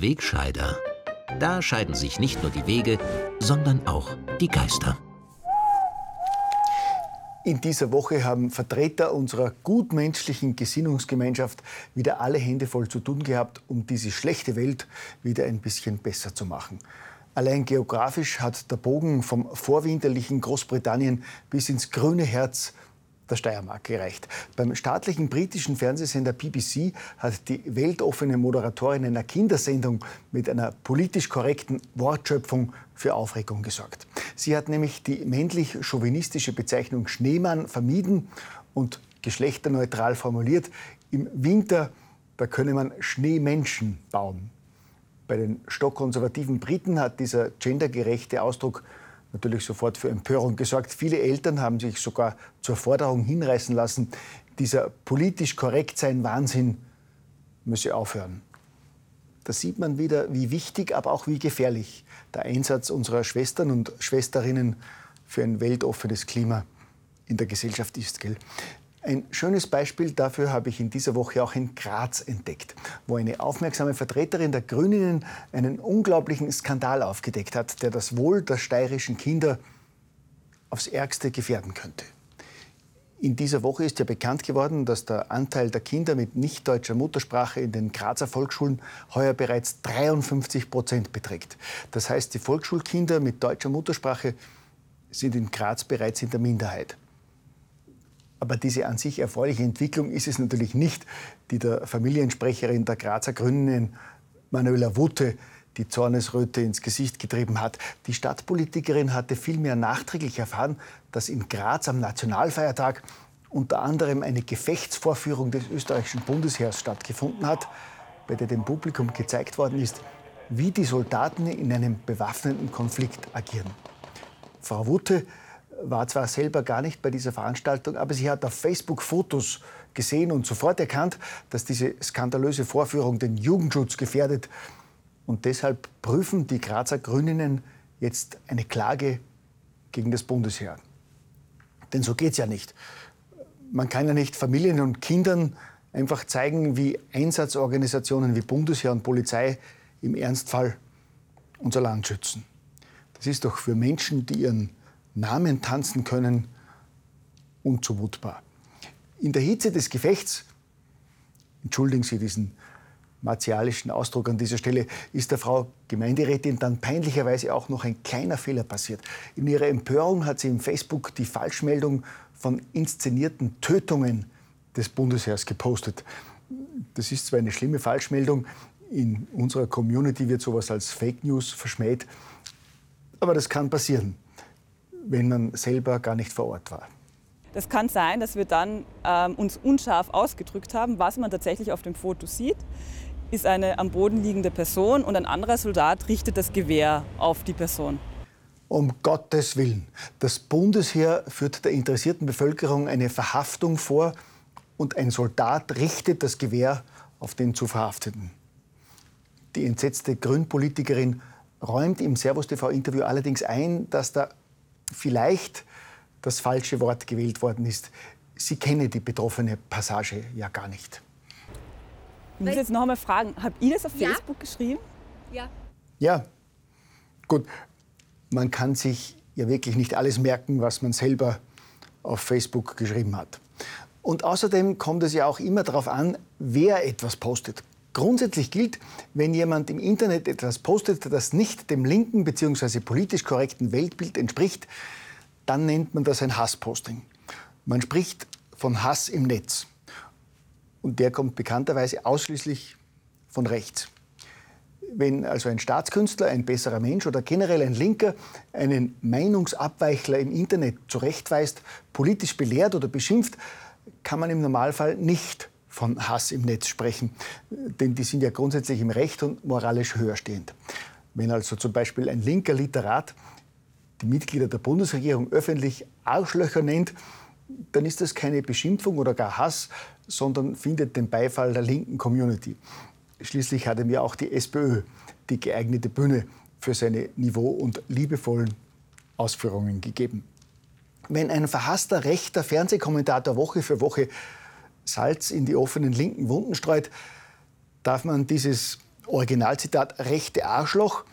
der Wegscheider. Da scheiden sich nicht nur die Wege, sondern auch die Geister. In dieser Woche haben Vertreter unserer gutmenschlichen Gesinnungsgemeinschaft wieder alle Hände voll zu tun gehabt, um diese schlechte Welt wieder ein bisschen besser zu machen. Allein geografisch hat der Bogen vom vorwinterlichen Großbritannien bis ins grüne Herz der Steiermark gereicht. Beim staatlichen britischen Fernsehsender BBC hat die weltoffene Moderatorin einer Kindersendung mit einer politisch korrekten Wortschöpfung für Aufregung gesorgt. Sie hat nämlich die männlich-chauvinistische Bezeichnung Schneemann vermieden und geschlechterneutral formuliert. Im Winter, da könne man Schneemenschen bauen. Bei den stockkonservativen Briten hat dieser gendergerechte Ausdruck natürlich sofort für Empörung gesorgt. Viele Eltern haben sich sogar zur Forderung hinreißen lassen, dieser politisch korrekt sein Wahnsinn müsse aufhören. Da sieht man wieder, wie wichtig, aber auch wie gefährlich der Einsatz unserer Schwestern und Schwesterinnen für ein weltoffenes Klima in der Gesellschaft ist. Gell? Ein schönes Beispiel dafür habe ich in dieser Woche auch in Graz entdeckt, wo eine aufmerksame Vertreterin der Grünen einen unglaublichen Skandal aufgedeckt hat, der das Wohl der steirischen Kinder aufs Ärgste gefährden könnte. In dieser Woche ist ja bekannt geworden, dass der Anteil der Kinder mit nicht deutscher Muttersprache in den Grazer Volksschulen heuer bereits 53 Prozent beträgt. Das heißt, die Volksschulkinder mit deutscher Muttersprache sind in Graz bereits in der Minderheit. Aber diese an sich erfreuliche Entwicklung ist es natürlich nicht, die der Familiensprecherin der Grazer Grünen, Manuela Wutte, die Zornesröte ins Gesicht getrieben hat. Die Stadtpolitikerin hatte vielmehr nachträglich erfahren, dass in Graz am Nationalfeiertag unter anderem eine Gefechtsvorführung des österreichischen Bundesheers stattgefunden hat, bei der dem Publikum gezeigt worden ist, wie die Soldaten in einem bewaffneten Konflikt agieren. Frau Wutte war zwar selber gar nicht bei dieser Veranstaltung, aber sie hat auf Facebook Fotos gesehen und sofort erkannt, dass diese skandalöse Vorführung den Jugendschutz gefährdet. Und deshalb prüfen die Grazer Grüninnen jetzt eine Klage gegen das Bundesheer. Denn so geht es ja nicht. Man kann ja nicht Familien und Kindern einfach zeigen, wie Einsatzorganisationen wie Bundesheer und Polizei im Ernstfall unser Land schützen. Das ist doch für Menschen, die ihren Namen tanzen können, unzumutbar. In der Hitze des Gefechts, entschuldigen Sie diesen martialischen Ausdruck an dieser Stelle, ist der Frau Gemeinderätin dann peinlicherweise auch noch ein kleiner Fehler passiert. In ihrer Empörung hat sie im Facebook die Falschmeldung von inszenierten Tötungen des Bundesheers gepostet. Das ist zwar eine schlimme Falschmeldung, in unserer Community wird sowas als Fake News verschmäht, aber das kann passieren wenn man selber gar nicht vor Ort war. Das kann sein, dass wir dann ähm, uns unscharf ausgedrückt haben. Was man tatsächlich auf dem Foto sieht, ist eine am Boden liegende Person und ein anderer Soldat richtet das Gewehr auf die Person. Um Gottes Willen. Das Bundesheer führt der interessierten Bevölkerung eine Verhaftung vor und ein Soldat richtet das Gewehr auf den zu Verhafteten. Die entsetzte Grünpolitikerin räumt im Servus TV-Interview allerdings ein, dass da vielleicht das falsche Wort gewählt worden ist. Sie kennen die betroffene Passage ja gar nicht. Ich muss jetzt noch einmal fragen, habt ihr das auf ja. Facebook geschrieben? Ja. Ja, gut. Man kann sich ja wirklich nicht alles merken, was man selber auf Facebook geschrieben hat. Und außerdem kommt es ja auch immer darauf an, wer etwas postet. Grundsätzlich gilt, wenn jemand im Internet etwas postet, das nicht dem linken bzw. politisch korrekten Weltbild entspricht, dann nennt man das ein Hassposting. Man spricht von Hass im Netz. Und der kommt bekannterweise ausschließlich von rechts. Wenn also ein Staatskünstler, ein besserer Mensch oder generell ein Linker einen Meinungsabweichler im Internet zurechtweist, politisch belehrt oder beschimpft, kann man im Normalfall nicht von Hass im Netz sprechen, denn die sind ja grundsätzlich im Recht und moralisch höher stehend. Wenn also zum Beispiel ein linker Literat die Mitglieder der Bundesregierung öffentlich Arschlöcher nennt, dann ist das keine Beschimpfung oder gar Hass, sondern findet den Beifall der linken Community. Schließlich hat ihm ja auch die SPÖ die geeignete Bühne für seine niveau- und liebevollen Ausführungen gegeben. Wenn ein verhasster rechter Fernsehkommentator Woche für Woche Salz in die offenen linken Wunden streut, darf man dieses Originalzitat, rechte Arschloch,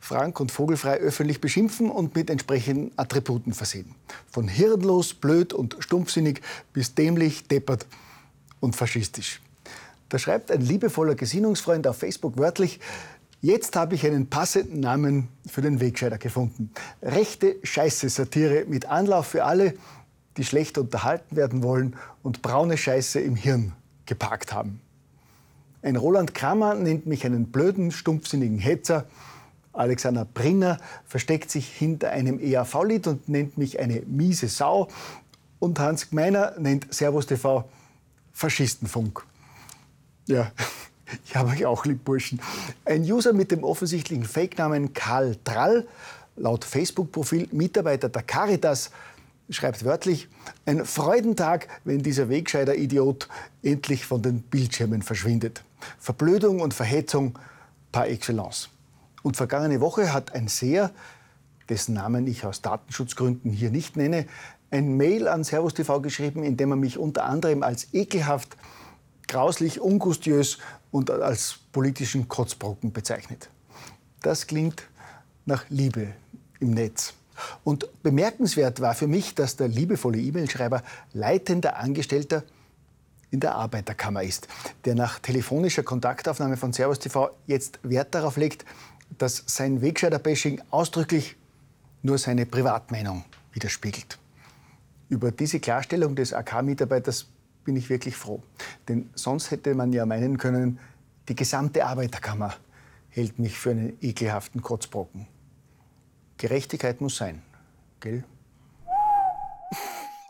frank und vogelfrei öffentlich beschimpfen und mit entsprechenden Attributen versehen. Von hirnlos, blöd und stumpfsinnig bis dämlich, deppert und faschistisch. Da schreibt ein liebevoller Gesinnungsfreund auf Facebook wörtlich, Jetzt habe ich einen passenden Namen für den Wegscheider gefunden. Rechte Scheiße-Satire mit Anlauf für alle, die schlecht unterhalten werden wollen und braune Scheiße im Hirn geparkt haben. Ein Roland Kramer nennt mich einen blöden, stumpfsinnigen Hetzer. Alexander Brinner versteckt sich hinter einem EAV-Lied und nennt mich eine miese Sau. Und Hans Gmeiner nennt Servus TV Faschistenfunk. Ja, ich habe euch auch lieb, Burschen. Ein User mit dem offensichtlichen Fake-Namen Karl Trall, laut Facebook-Profil Mitarbeiter der Caritas, schreibt wörtlich, ein Freudentag, wenn dieser Wegscheider-Idiot endlich von den Bildschirmen verschwindet. Verblödung und Verhetzung par excellence. Und vergangene Woche hat ein Seher, dessen Namen ich aus Datenschutzgründen hier nicht nenne, ein Mail an Servus TV geschrieben, in dem er mich unter anderem als ekelhaft, grauslich, ungustiös und als politischen Kotzbrocken bezeichnet. Das klingt nach Liebe im Netz. Und bemerkenswert war für mich, dass der liebevolle E-Mail-Schreiber leitender Angestellter in der Arbeiterkammer ist, der nach telefonischer Kontaktaufnahme von Servus TV jetzt Wert darauf legt, dass sein Wegscheider-Bashing ausdrücklich nur seine Privatmeinung widerspiegelt. Über diese Klarstellung des AK-Mitarbeiters bin ich wirklich froh. Denn sonst hätte man ja meinen können, die gesamte Arbeiterkammer hält mich für einen ekelhaften Kotzbrocken. Gerechtigkeit muss sein, gell?